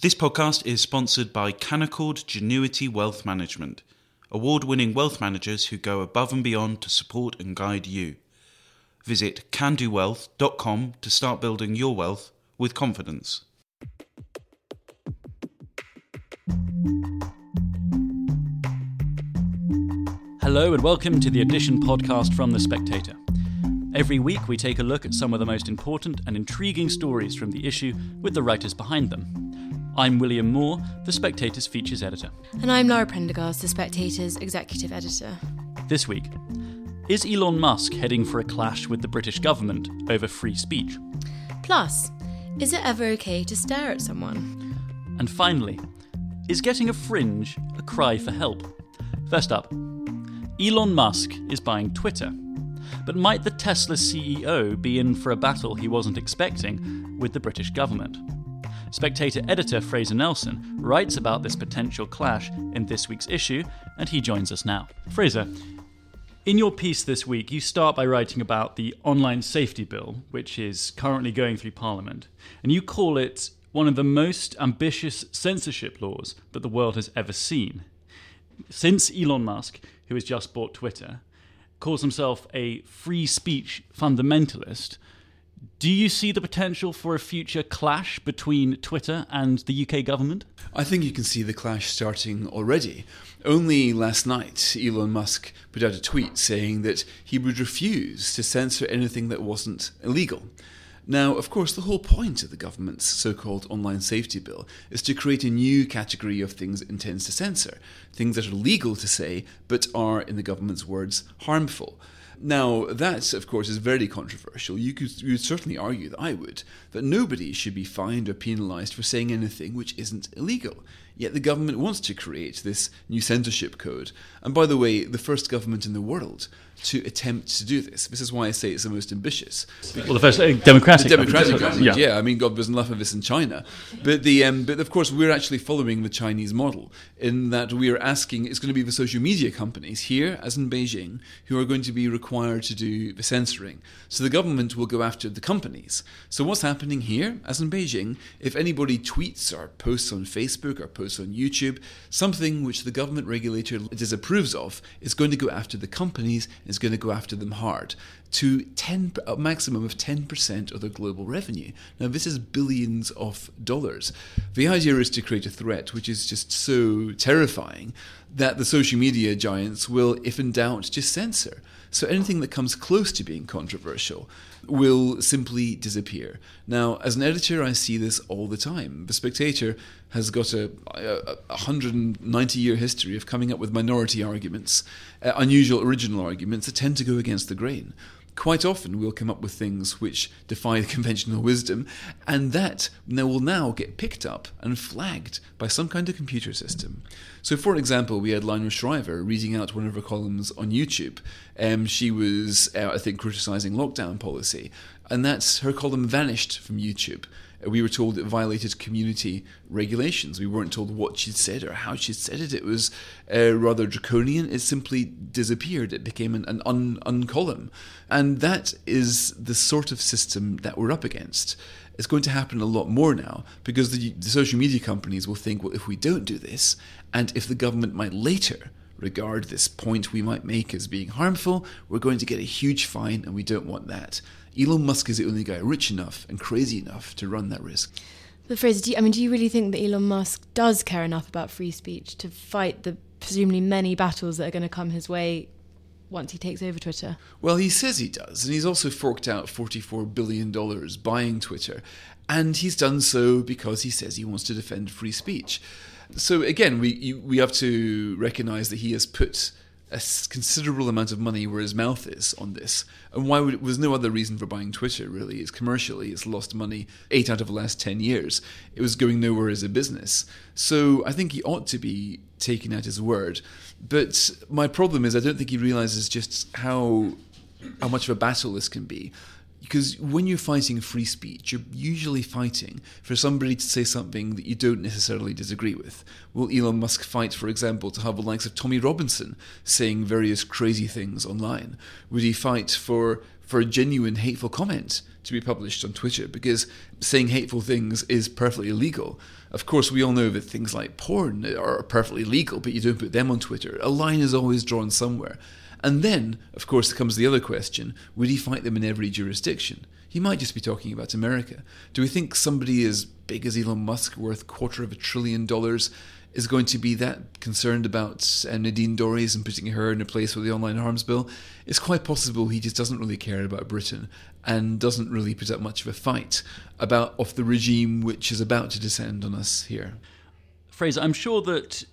This podcast is sponsored by Canaccord Genuity Wealth Management, award winning wealth managers who go above and beyond to support and guide you. Visit candowealth.com to start building your wealth with confidence. Hello and welcome to the Edition podcast from The Spectator. Every week we take a look at some of the most important and intriguing stories from the issue with the writers behind them. I'm William Moore, The Spectator's features editor. And I'm Lara Prendergast, The Spectator's executive editor. This week, is Elon Musk heading for a clash with the British government over free speech? Plus, is it ever okay to stare at someone? And finally, is getting a fringe a cry for help? First up, Elon Musk is buying Twitter. But might the Tesla CEO be in for a battle he wasn't expecting with the British government? Spectator editor Fraser Nelson writes about this potential clash in this week's issue, and he joins us now. Fraser, in your piece this week, you start by writing about the Online Safety Bill, which is currently going through Parliament, and you call it one of the most ambitious censorship laws that the world has ever seen. Since Elon Musk, who has just bought Twitter, calls himself a free speech fundamentalist, do you see the potential for a future clash between Twitter and the UK government? I think you can see the clash starting already. Only last night, Elon Musk put out a tweet saying that he would refuse to censor anything that wasn't illegal. Now, of course, the whole point of the government's so called online safety bill is to create a new category of things it intends to censor things that are legal to say, but are, in the government's words, harmful. Now, that, of course, is very controversial. You could you would certainly argue that I would, that nobody should be fined or penalised for saying anything which isn't illegal. Yet the government wants to create this new censorship code. And by the way, the first government in the world to attempt to do this. This is why I say it's the most ambitious. Well, the first uh, democratic, the democratic government, yeah. yeah. I mean, God, there's enough of this in China, but the um, but of course we're actually following the Chinese model in that we are asking. It's going to be the social media companies here, as in Beijing, who are going to be required to do the censoring. So the government will go after the companies. So what's happening here, as in Beijing, if anybody tweets or posts on Facebook or posts on YouTube something which the government regulator disapproves of, is going to go after the companies is going to go after them hard to 10 a maximum of 10% of their global revenue. Now this is billions of dollars. The idea is to create a threat which is just so terrifying that the social media giants will if in doubt just censor. So anything that comes close to being controversial will simply disappear. Now, as an editor, I see this all the time. The Spectator has got a, a, a 190 year history of coming up with minority arguments, uh, unusual original arguments that tend to go against the grain quite often we'll come up with things which defy conventional wisdom, and that will now get picked up and flagged by some kind of computer system. So, for example, we had Lionel Shriver reading out one of her columns on YouTube. Um, she was, uh, I think, criticizing lockdown policy, and that's her column vanished from YouTube we were told it violated community regulations. We weren't told what she'd said or how she'd said it. It was uh, rather draconian. It simply disappeared. It became an, an un, uncolumn. And that is the sort of system that we're up against. It's going to happen a lot more now because the, the social media companies will think, well, if we don't do this, and if the government might later regard this point we might make as being harmful, we're going to get a huge fine, and we don't want that. Elon Musk is the only guy rich enough and crazy enough to run that risk. But Fraser, do you, I mean, do you really think that Elon Musk does care enough about free speech to fight the presumably many battles that are going to come his way once he takes over Twitter? Well, he says he does, and he's also forked out $44 billion buying Twitter, and he's done so because he says he wants to defend free speech. So again, we you, we have to recognise that he has put a considerable amount of money where his mouth is on this. And why would there's no other reason for buying Twitter really? It's commercially, it's lost money eight out of the last ten years. It was going nowhere as a business. So I think he ought to be taken at his word. But my problem is I don't think he realizes just how how much of a battle this can be because when you're fighting free speech, you're usually fighting for somebody to say something that you don't necessarily disagree with. Will Elon Musk fight, for example, to have the likes of Tommy Robinson saying various crazy things online? Would he fight for for a genuine hateful comment to be published on Twitter because saying hateful things is perfectly illegal. Of course, we all know that things like porn are perfectly legal, but you don't put them on Twitter. A line is always drawn somewhere. And then, of course, comes the other question would he fight them in every jurisdiction? He might just be talking about America. Do we think somebody as big as Elon Musk, worth quarter of a trillion dollars, is going to be that concerned about uh, Nadine Dorries and putting her in a place with the online harms bill? It's quite possible he just doesn't really care about Britain and doesn't really put up much of a fight about of the regime which is about to descend on us here. Fraser, I'm sure that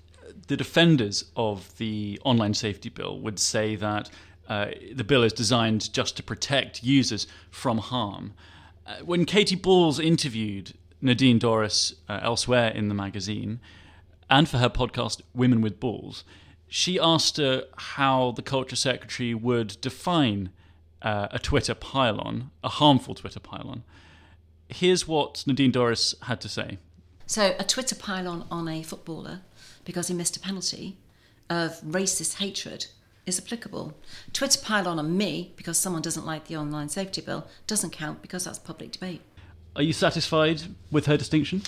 the defenders of the online safety bill would say that uh, the bill is designed just to protect users from harm. Uh, when Katy Balls interviewed Nadine Dorries uh, elsewhere in the magazine, and for her podcast Women with Balls, she asked her how the culture secretary would define uh, a Twitter pile on, a harmful Twitter pile on. Here's what Nadine Dorries had to say. So, a Twitter pylon on a footballer because he missed a penalty of racist hatred is applicable. Twitter pile on on me because someone doesn't like the online safety bill doesn't count because that's public debate. Are you satisfied with her distinction?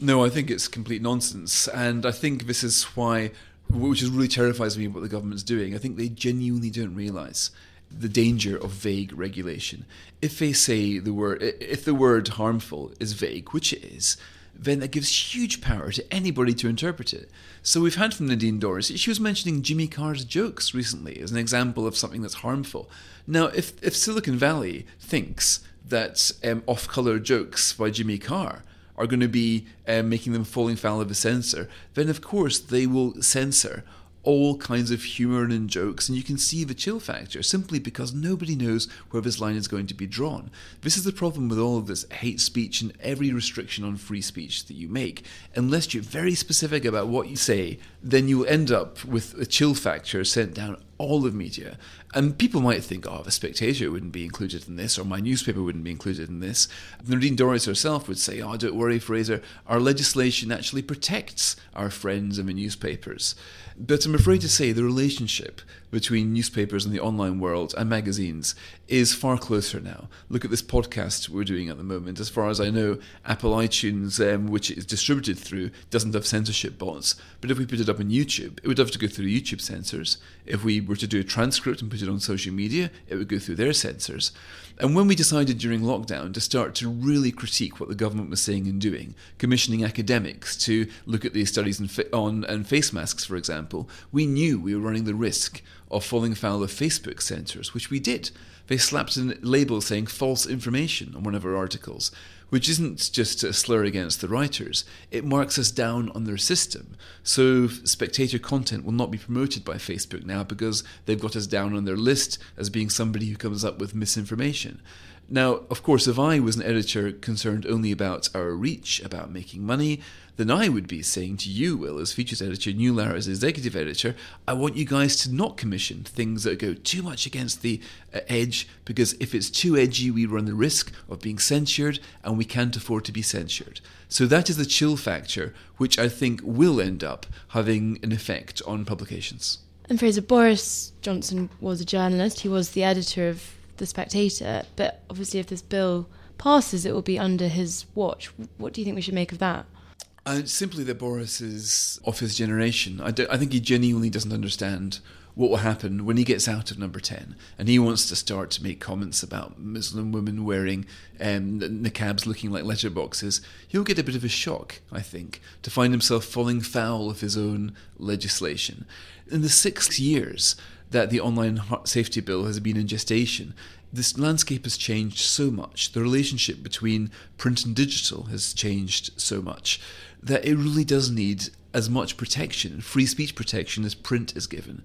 No, I think it's complete nonsense. And I think this is why, which is really terrifies me what the government's doing. I think they genuinely don't realise the danger of vague regulation. If they say the word, if the word harmful is vague, which it is, then that gives huge power to anybody to interpret it. So we've had from Nadine Dorries, she was mentioning Jimmy Carr's jokes recently as an example of something that's harmful. Now, if, if Silicon Valley thinks that um, off color jokes by Jimmy Carr are going to be um, making them falling foul of a censor, then of course they will censor all kinds of humour and jokes, and you can see the chill factor simply because nobody knows where this line is going to be drawn. This is the problem with all of this hate speech and every restriction on free speech that you make. Unless you're very specific about what you say, then you'll end up with a chill factor sent down all of media. And people might think, oh, the Spectator wouldn't be included in this, or my newspaper wouldn't be included in this. Nadine Dorries herself would say, oh, don't worry, Fraser, our legislation actually protects our friends in the newspapers. But I'm afraid to say the relationship between newspapers and the online world and magazines is far closer now. Look at this podcast we're doing at the moment. As far as I know, Apple iTunes, um, which it is distributed through, doesn't have censorship bots. But if we put it up on YouTube, it would have to go through YouTube censors. If we were to do a transcript and put it on social media, it would go through their censors. And when we decided during lockdown to start to really critique what the government was saying and doing, commissioning academics to look at these studies on and face masks, for example, we knew we were running the risk of falling foul of Facebook censors, which we did. They slapped a label saying false information on one of our articles, which isn't just a slur against the writers, it marks us down on their system. So spectator content will not be promoted by Facebook now because they've got us down on their list as being somebody who comes up with misinformation. Now, of course, if I was an editor concerned only about our reach, about making money, then I would be saying to you, Will, as features editor, New Lara as executive editor, I want you guys to not commission things that go too much against the uh, edge, because if it's too edgy, we run the risk of being censured, and we can't afford to be censured. So that is the chill factor, which I think will end up having an effect on publications. And Fraser Boris Johnson was a journalist. He was the editor of the Spectator. But obviously, if this bill passes, it will be under his watch. What do you think we should make of that? Uh, simply that Boris is of his generation. I, I think he genuinely doesn't understand what will happen when he gets out of number 10 and he wants to start to make comments about Muslim women wearing um, niqabs looking like letterboxes, he'll get a bit of a shock, I think, to find himself falling foul of his own legislation. In the six years that the online safety bill has been in gestation, this landscape has changed so much. The relationship between print and digital has changed so much that it really does need as much protection, free speech protection, as print is given.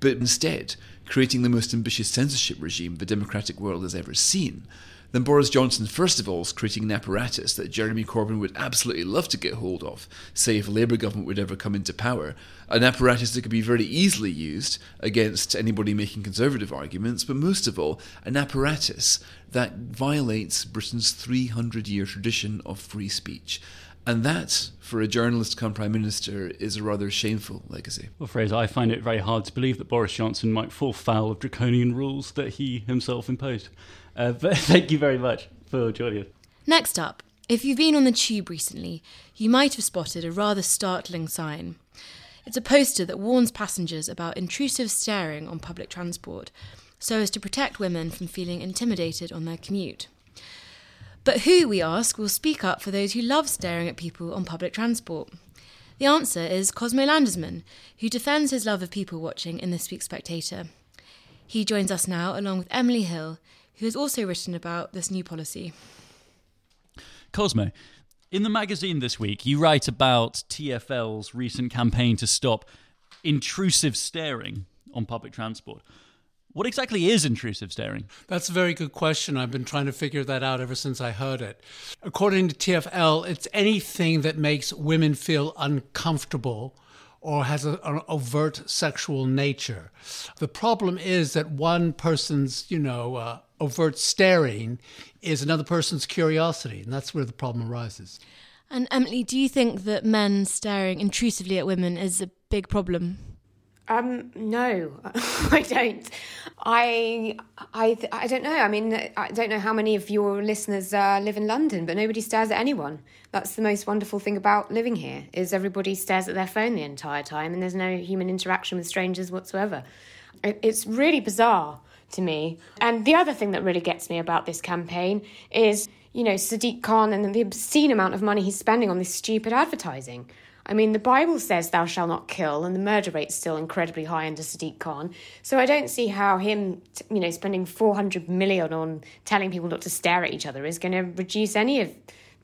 But instead, creating the most ambitious censorship regime the democratic world has ever seen then Boris Johnson, first of all, is creating an apparatus that Jeremy Corbyn would absolutely love to get hold of, say if a Labour government would ever come into power. An apparatus that could be very easily used against anybody making conservative arguments, but most of all, an apparatus that violates Britain's 300 year tradition of free speech. And that, for a journalist come prime minister, is a rather shameful legacy. Well, Fraser, I find it very hard to believe that Boris Johnson might fall foul of draconian rules that he himself imposed. Uh, but thank you very much for joining us. Next up, if you've been on the tube recently, you might have spotted a rather startling sign. It's a poster that warns passengers about intrusive staring on public transport, so as to protect women from feeling intimidated on their commute. But who, we ask, will speak up for those who love staring at people on public transport? The answer is Cosmo Landesman, who defends his love of people watching in this week's Spectator. He joins us now, along with Emily Hill, who has also written about this new policy. Cosmo, in the magazine this week, you write about TFL's recent campaign to stop intrusive staring on public transport. What exactly is intrusive staring? That's a very good question. I've been trying to figure that out ever since I heard it. According to TFL, it's anything that makes women feel uncomfortable or has a, an overt sexual nature. The problem is that one person's, you know, uh, overt staring is another person's curiosity, and that's where the problem arises. And Emily, do you think that men staring intrusively at women is a big problem? Um, no, I don't. I, I, I don't know. I mean, I don't know how many of your listeners uh, live in London, but nobody stares at anyone. That's the most wonderful thing about living here is everybody stares at their phone the entire time, and there's no human interaction with strangers whatsoever. It's really bizarre to me. And the other thing that really gets me about this campaign is, you know, Sadiq Khan and the obscene amount of money he's spending on this stupid advertising. I mean, the Bible says thou shalt not kill, and the murder rate's still incredibly high under Sadiq Khan. So I don't see how him, you know, spending 400 million on telling people not to stare at each other is going to reduce any of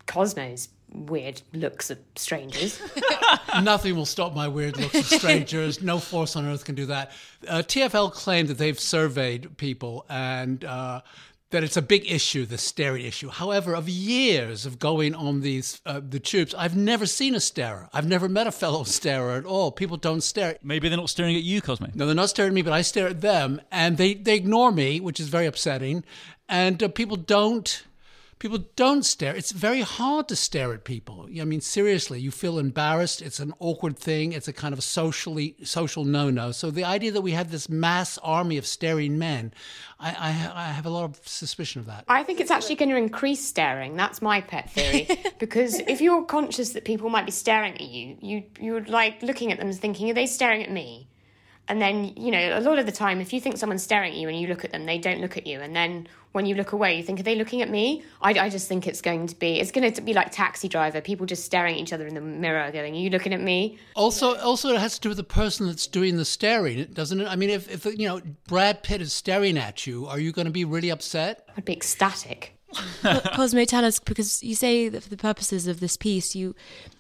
Cosmo's weird looks at strangers. Nothing will stop my weird looks at strangers. no force on earth can do that. Uh, TFL claimed that they've surveyed people and uh, that it's a big issue, the staring issue. However, of years of going on these uh, the tubes, I've never seen a starer. I've never met a fellow starer at all. People don't stare. Maybe they're not staring at you, Cosmo. No, they're not staring at me, but I stare at them, and they they ignore me, which is very upsetting. And uh, people don't people don't stare. It's very hard to stare at people. I mean, seriously, you feel embarrassed. It's an awkward thing. It's a kind of a socially social no-no. So the idea that we have this mass army of staring men, I, I, I have a lot of suspicion of that. I think it's actually going to increase staring. That's my pet theory. because if you're conscious that people might be staring at you, you you're like looking at them and thinking, are they staring at me? And then, you know, a lot of the time, if you think someone's staring at you and you look at them, they don't look at you. And then when you look away, you think, are they looking at me? I, I just think it's going to be, it's going to be like Taxi Driver, people just staring at each other in the mirror, going, are you looking at me? Also, also it has to do with the person that's doing the staring, doesn't it? I mean, if, if you know, Brad Pitt is staring at you, are you going to be really upset? I'd be ecstatic. Cosmo, tell us because you say that for the purposes of this piece, you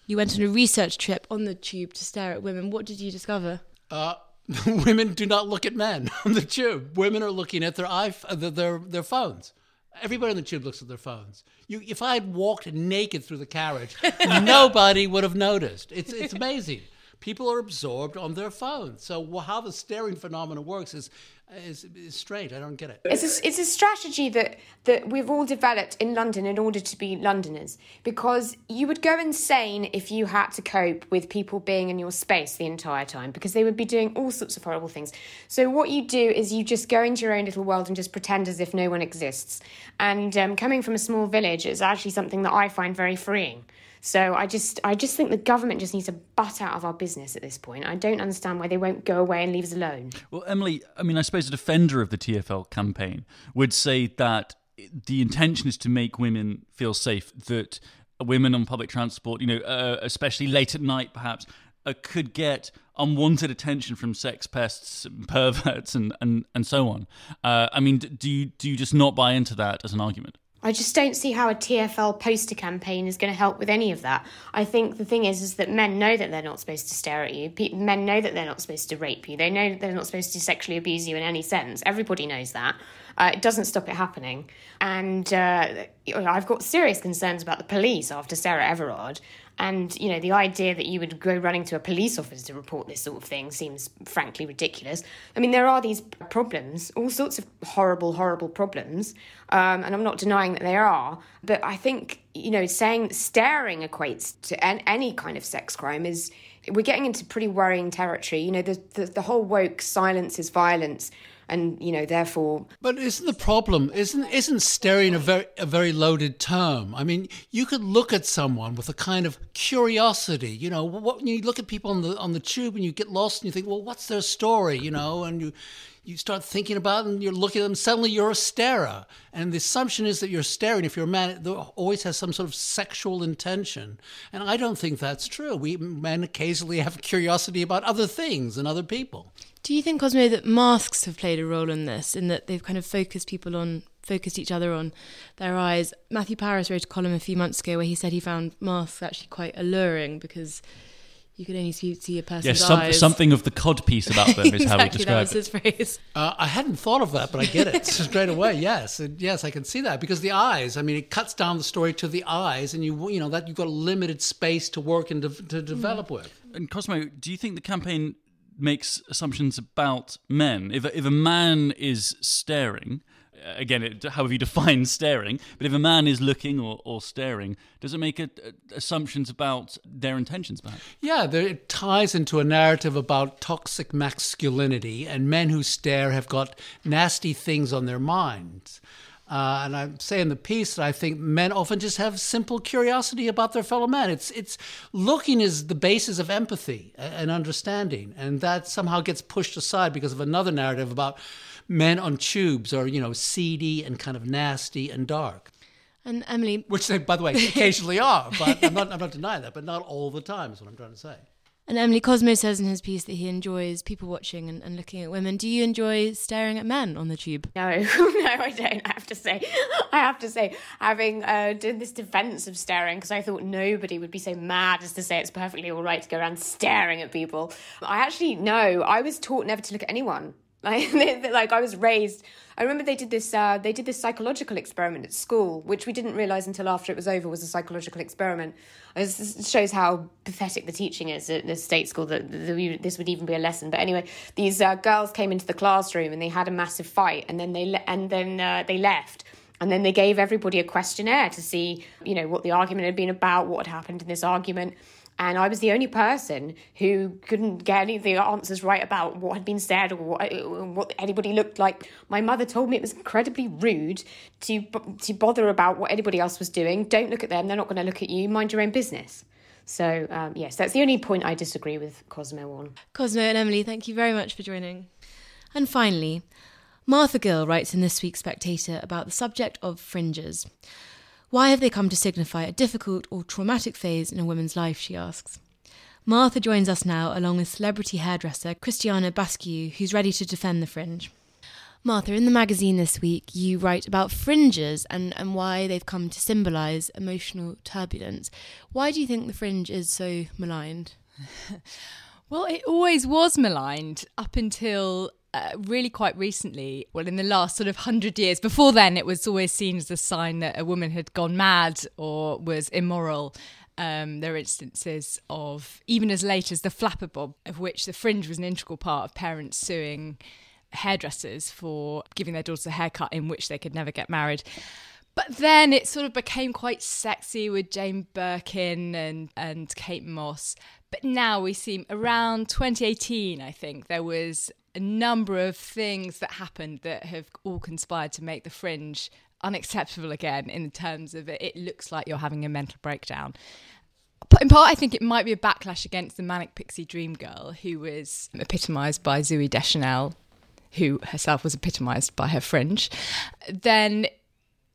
you went on a research trip on the tube to stare at women. What did you discover? Uh, women do not look at men on the tube. Women are looking at their iPhone, uh, their their phones. Everybody on the tube looks at their phones. You, if I had walked naked through the carriage, nobody would have noticed. It's it's amazing. People are absorbed on their phones. So how the staring phenomenon works is is, is strange. I don't get it. It's a, it's a strategy that, that we've all developed in London in order to be Londoners because you would go insane if you had to cope with people being in your space the entire time because they would be doing all sorts of horrible things. So, what you do is you just go into your own little world and just pretend as if no one exists. And um, coming from a small village is actually something that I find very freeing. So I just I just think the government just needs to butt out of our business at this point. I don't understand why they won't go away and leave us alone. Well, Emily, I mean, I suppose a defender of the TFL campaign would say that the intention is to make women feel safe. That women on public transport, you know, uh, especially late at night, perhaps. Uh, could get unwanted attention from sex pests, and perverts, and, and, and so on. Uh, I mean, do you do you just not buy into that as an argument? I just don't see how a TFL poster campaign is going to help with any of that. I think the thing is, is that men know that they're not supposed to stare at you. men know that they're not supposed to rape you. They know they're not supposed to sexually abuse you in any sense. Everybody knows that. Uh, it doesn't stop it happening. And uh, I've got serious concerns about the police after Sarah Everard. And, you know, the idea that you would go running to a police officer to report this sort of thing seems frankly ridiculous. I mean, there are these problems, all sorts of horrible, horrible problems. Um, and I'm not denying that there are. But I think you know, saying staring equates to an, any kind of sex crime is we're getting into pretty worrying territory. You know, the, the, the whole woke silence is violence and you know therefore but isn't the problem isn't isn't staring a very a very loaded term i mean you could look at someone with a kind of curiosity you know what you look at people on the on the tube and you get lost and you think well what's their story you know and you you start thinking about and you're looking at them, suddenly you're a starer. And the assumption is that you're staring. If you're a man, always has some sort of sexual intention. And I don't think that's true. We men occasionally have curiosity about other things and other people. Do you think, Cosmo, that masks have played a role in this, in that they've kind of focused people on focused each other on their eyes. Matthew Parris wrote a column a few months ago where he said he found masks actually quite alluring because you could only see, see a person's yes, some, eyes. something of the cod piece about them is exactly, how he described that was it. his phrase. Uh, I hadn't thought of that, but I get it straight away. Yes, and yes, I can see that because the eyes. I mean, it cuts down the story to the eyes, and you you know that you've got a limited space to work and de- to develop with. And Cosmo, do you think the campaign makes assumptions about men? If a, if a man is staring, uh, again, it, however you define staring, but if a man is looking or, or staring, does it make a, a, assumptions about their intentions, perhaps? Yeah, there, it ties into a narrative about toxic masculinity, and men who stare have got nasty things on their minds. Uh, and I say in the piece that I think men often just have simple curiosity about their fellow man. It's it's looking is the basis of empathy and understanding, and that somehow gets pushed aside because of another narrative about men on tubes are you know seedy and kind of nasty and dark. And Emily, which they, by the way, occasionally are, but I'm not, I'm not denying that, but not all the time is what I'm trying to say. And Emily Cosmo says in his piece that he enjoys people watching and, and, looking at women. Do you enjoy staring at men on the tube? No, no, I don't. I have to say, I have to say, having uh, done this defense of staring because I thought nobody would be so mad as to say it's perfectly all right to go around staring at people. I actually no. I was taught never to look at anyone. Like, like I was raised. I remember they did this. Uh, they did this psychological experiment at school, which we didn't realize until after it was over was a psychological experiment. It shows how pathetic the teaching is at the state school. That, this would even be a lesson. But anyway, these uh, girls came into the classroom and they had a massive fight, and then they le- and then uh, they left. And then they gave everybody a questionnaire to see, you know, what the argument had been about, what had happened in this argument and I was the only person who couldn't get any of the answers right about what had been said or what, anybody looked like. My mother told me it was incredibly rude to to bother about what anybody else was doing. Don't look at them; they're not going to look at you. Mind your own business. So um, yes, that's the only point I disagree with Cosmo on. Cosmo and Emily, thank you very much for joining. And finally, Martha Gill writes in this week's Spectator about the subject of fringes. Why have they come to signify a difficult or traumatic phase in a woman's life, she asks. Martha joins us now along with celebrity hairdresser Cristiano Basciu, who's ready to defend the fringe. Martha, in the magazine this week, you write about fringes and, and why they've come to symbolise emotional turbulence. Why do you think the fringe is so maligned? well, it always was maligned up until uh, really quite recently, well, in the last sort of hundred years, before then, it was always seen as a sign that a woman had gone mad or was immoral. Um, there are instances of, even as late as the flapper bob, of which the fringe was an integral part of parents suing hairdressers for giving their daughters a haircut in which they could never get married. But then it sort of became quite sexy with Jane Birkin and, and Kate Moss. But now we see around 2018, I think, there was a number of things that happened that have all conspired to make the fringe unacceptable again in terms of it, it looks like you're having a mental breakdown. But in part, I think it might be a backlash against the manic pixie dream girl, who was epitomised by Zooey Deschanel, who herself was epitomised by her fringe. Then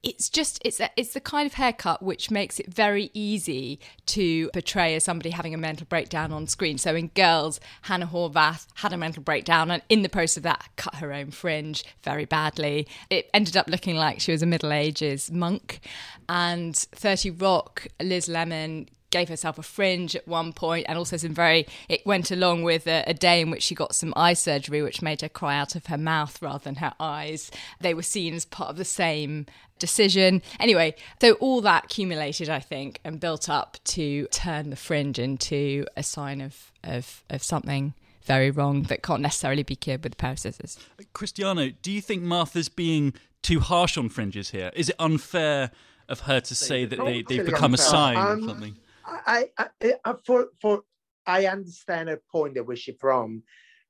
it's just it's a, it's the kind of haircut which makes it very easy to portray as somebody having a mental breakdown on screen. So in Girls, Hannah Horvath had a mental breakdown and in the process of that cut her own fringe very badly. It ended up looking like she was a Middle Ages monk. And 30 Rock, Liz Lemon gave herself a fringe at one point and also some very it went along with a, a, day in which she got some eye surgery which made her cry out of her mouth rather than her eyes they were seen as part of the same decision anyway so all that accumulated i think and built up to turn the fringe into a sign of of, of something very wrong that can't necessarily be cured with a pair of scissors cristiano do you think martha's being too harsh on fringes here is it unfair of her to say that they, they've become a sign understand. or Um, something. I, I, I for for I understand her point that where she from,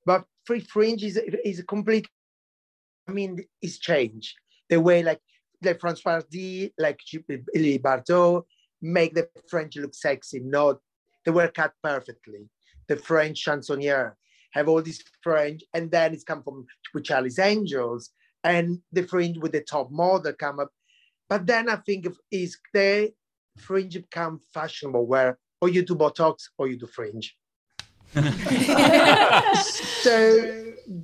but free fringe is is a complete. I mean, it's changed the way like like Françoise Hardy, like Lily Bardot make the French look sexy. Not they were cut perfectly. The French chansonnier have all these French, and then it's come from with Charlie's Angels and the fringe with the top model come up. But then I think is the fringe become fashionable where or you do Botox or you do fringe. so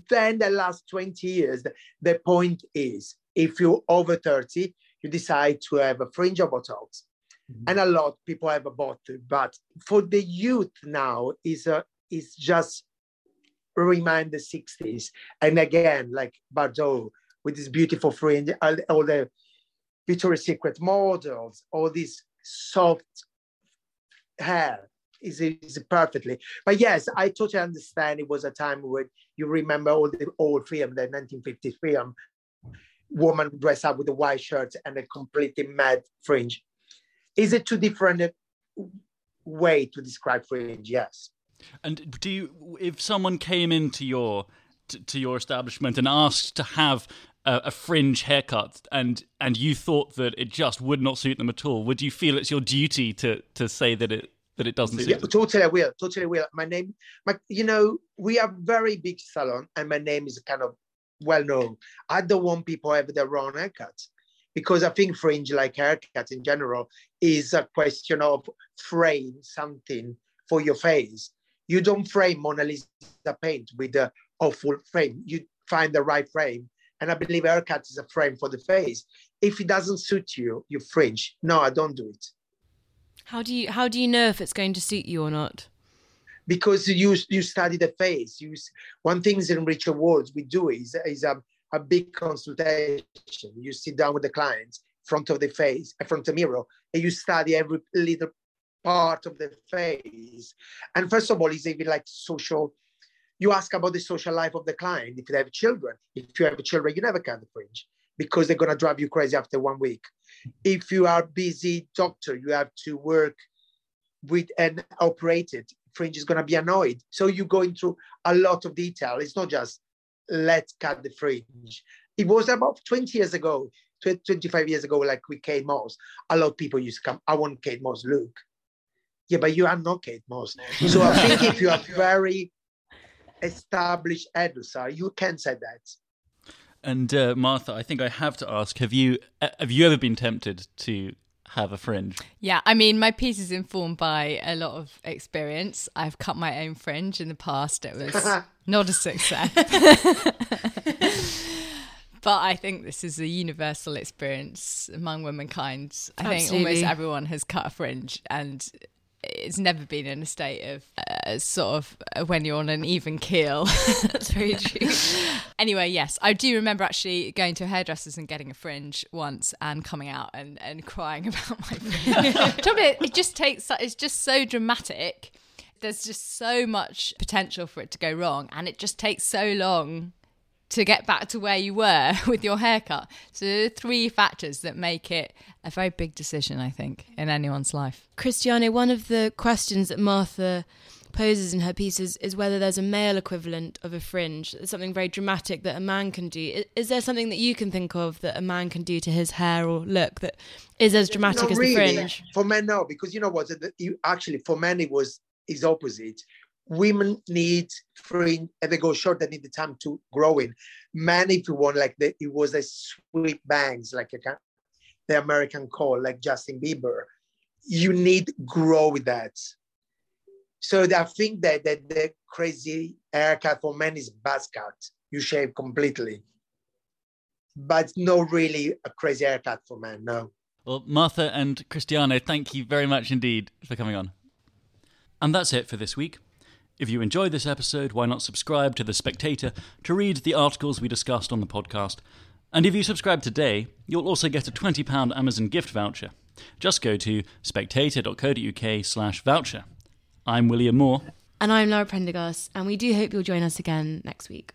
then the last 20 years, the, the point is if you're over 30, you decide to have a fringe or Botox. Mm-hmm. And a lot of people have a both, but for the youth now is a is just remind the 60s. And again, like Bardot with this beautiful fringe, all, all the Victoria's Secret models, all this soft hair is, is perfectly. But yes, I totally understand it was a time when you remember all the old film, the 1950s film, woman dressed up with a white shirt and a completely mad fringe. Is it two different uh, way to describe fringe? Yes. And do you, if someone came into your to, to your establishment and asked to have a, a fringe haircut, and and you thought that it just would not suit them at all, would you feel it's your duty to to say that it that it doesn't Yeah, suit totally will, totally will. My name, my, you know, we are very big salon, and my name is kind of well known. I don't want people have their own haircuts because I think fringe, like haircuts in general, is a question of frame something for your face. You don't frame Mona Lisa paint with the awful frame. You find the right frame. And I believe haircut is a frame for the face. If it doesn't suit you, you fringe. No, I don't do it. How do you how do you know if it's going to suit you or not? because you you study the face. You one thing is in Richard Ward's we do is is a, a big consultation. You sit down with the clients, front of the face, in front of the mirror, and you study every little part of the face. And first of all, it's even like social. You ask about the social life of the client. If they have children, if you have children, you never cut the fringe because they're gonna drive you crazy after one week. If you are busy doctor, you have to work with an operated fringe is going to be annoyed. So you go into a lot of detail. It's not just let's cut the fringe. It was about 20 years ago tw- 25 years ago like with kate moss. A lot of people used to come i want kate moss look. Yeah but you are not kate moss. So i think if you are very established hairdresser you can say that And uh, Martha, I think I have to ask: Have you uh, have you ever been tempted to have a fringe? Yeah, I mean, my piece is informed by a lot of experience. I've cut my own fringe in the past. It was not a success. but I think this is a universal experience among womankind. I think almost everyone has cut a fringe and it's never been in a state of uh, sort of uh, when you're on an even keel. That's very true. Anyway, yes, I do remember actually going to a hairdresser's and getting a fringe once and coming out and, and crying about my fringe. Trouble is, it just takes, it's just so dramatic. There's just so much potential for it to go wrong, and it just takes so long to get back to where you were with your haircut. So there are three factors that make it a very big decision, I think, in anyone's life. Cristiano, one of the questions that Martha poses in her pieces is, is whether there's a male equivalent of a fringe, something very dramatic that a man can do. Is there something that you can think of that a man can do to his hair or look that is as dramatic Not as really. the fringe? For men, no, because you know what? Actually, for men, it was is opposite. Women need and they go short. They need the time to grow in. Men, if you want, like the, it was a sweep bangs, like a, the American call, like Justin Bieber. You need grow with that. So I think that, that the crazy haircut for men is buzz cut. You shave completely, but not really a crazy haircut for men. No. Well, Martha and Cristiano, thank you very much indeed for coming on. And that's it for this week. If you enjoyed this episode, why not subscribe to The Spectator to read the articles we discussed on the podcast? And if you subscribe today, you'll also get a £20 Amazon gift voucher. Just go to spectator.co.uk slash voucher. I'm William Moore. And I'm Lara Prendergast, and we do hope you'll join us again next week.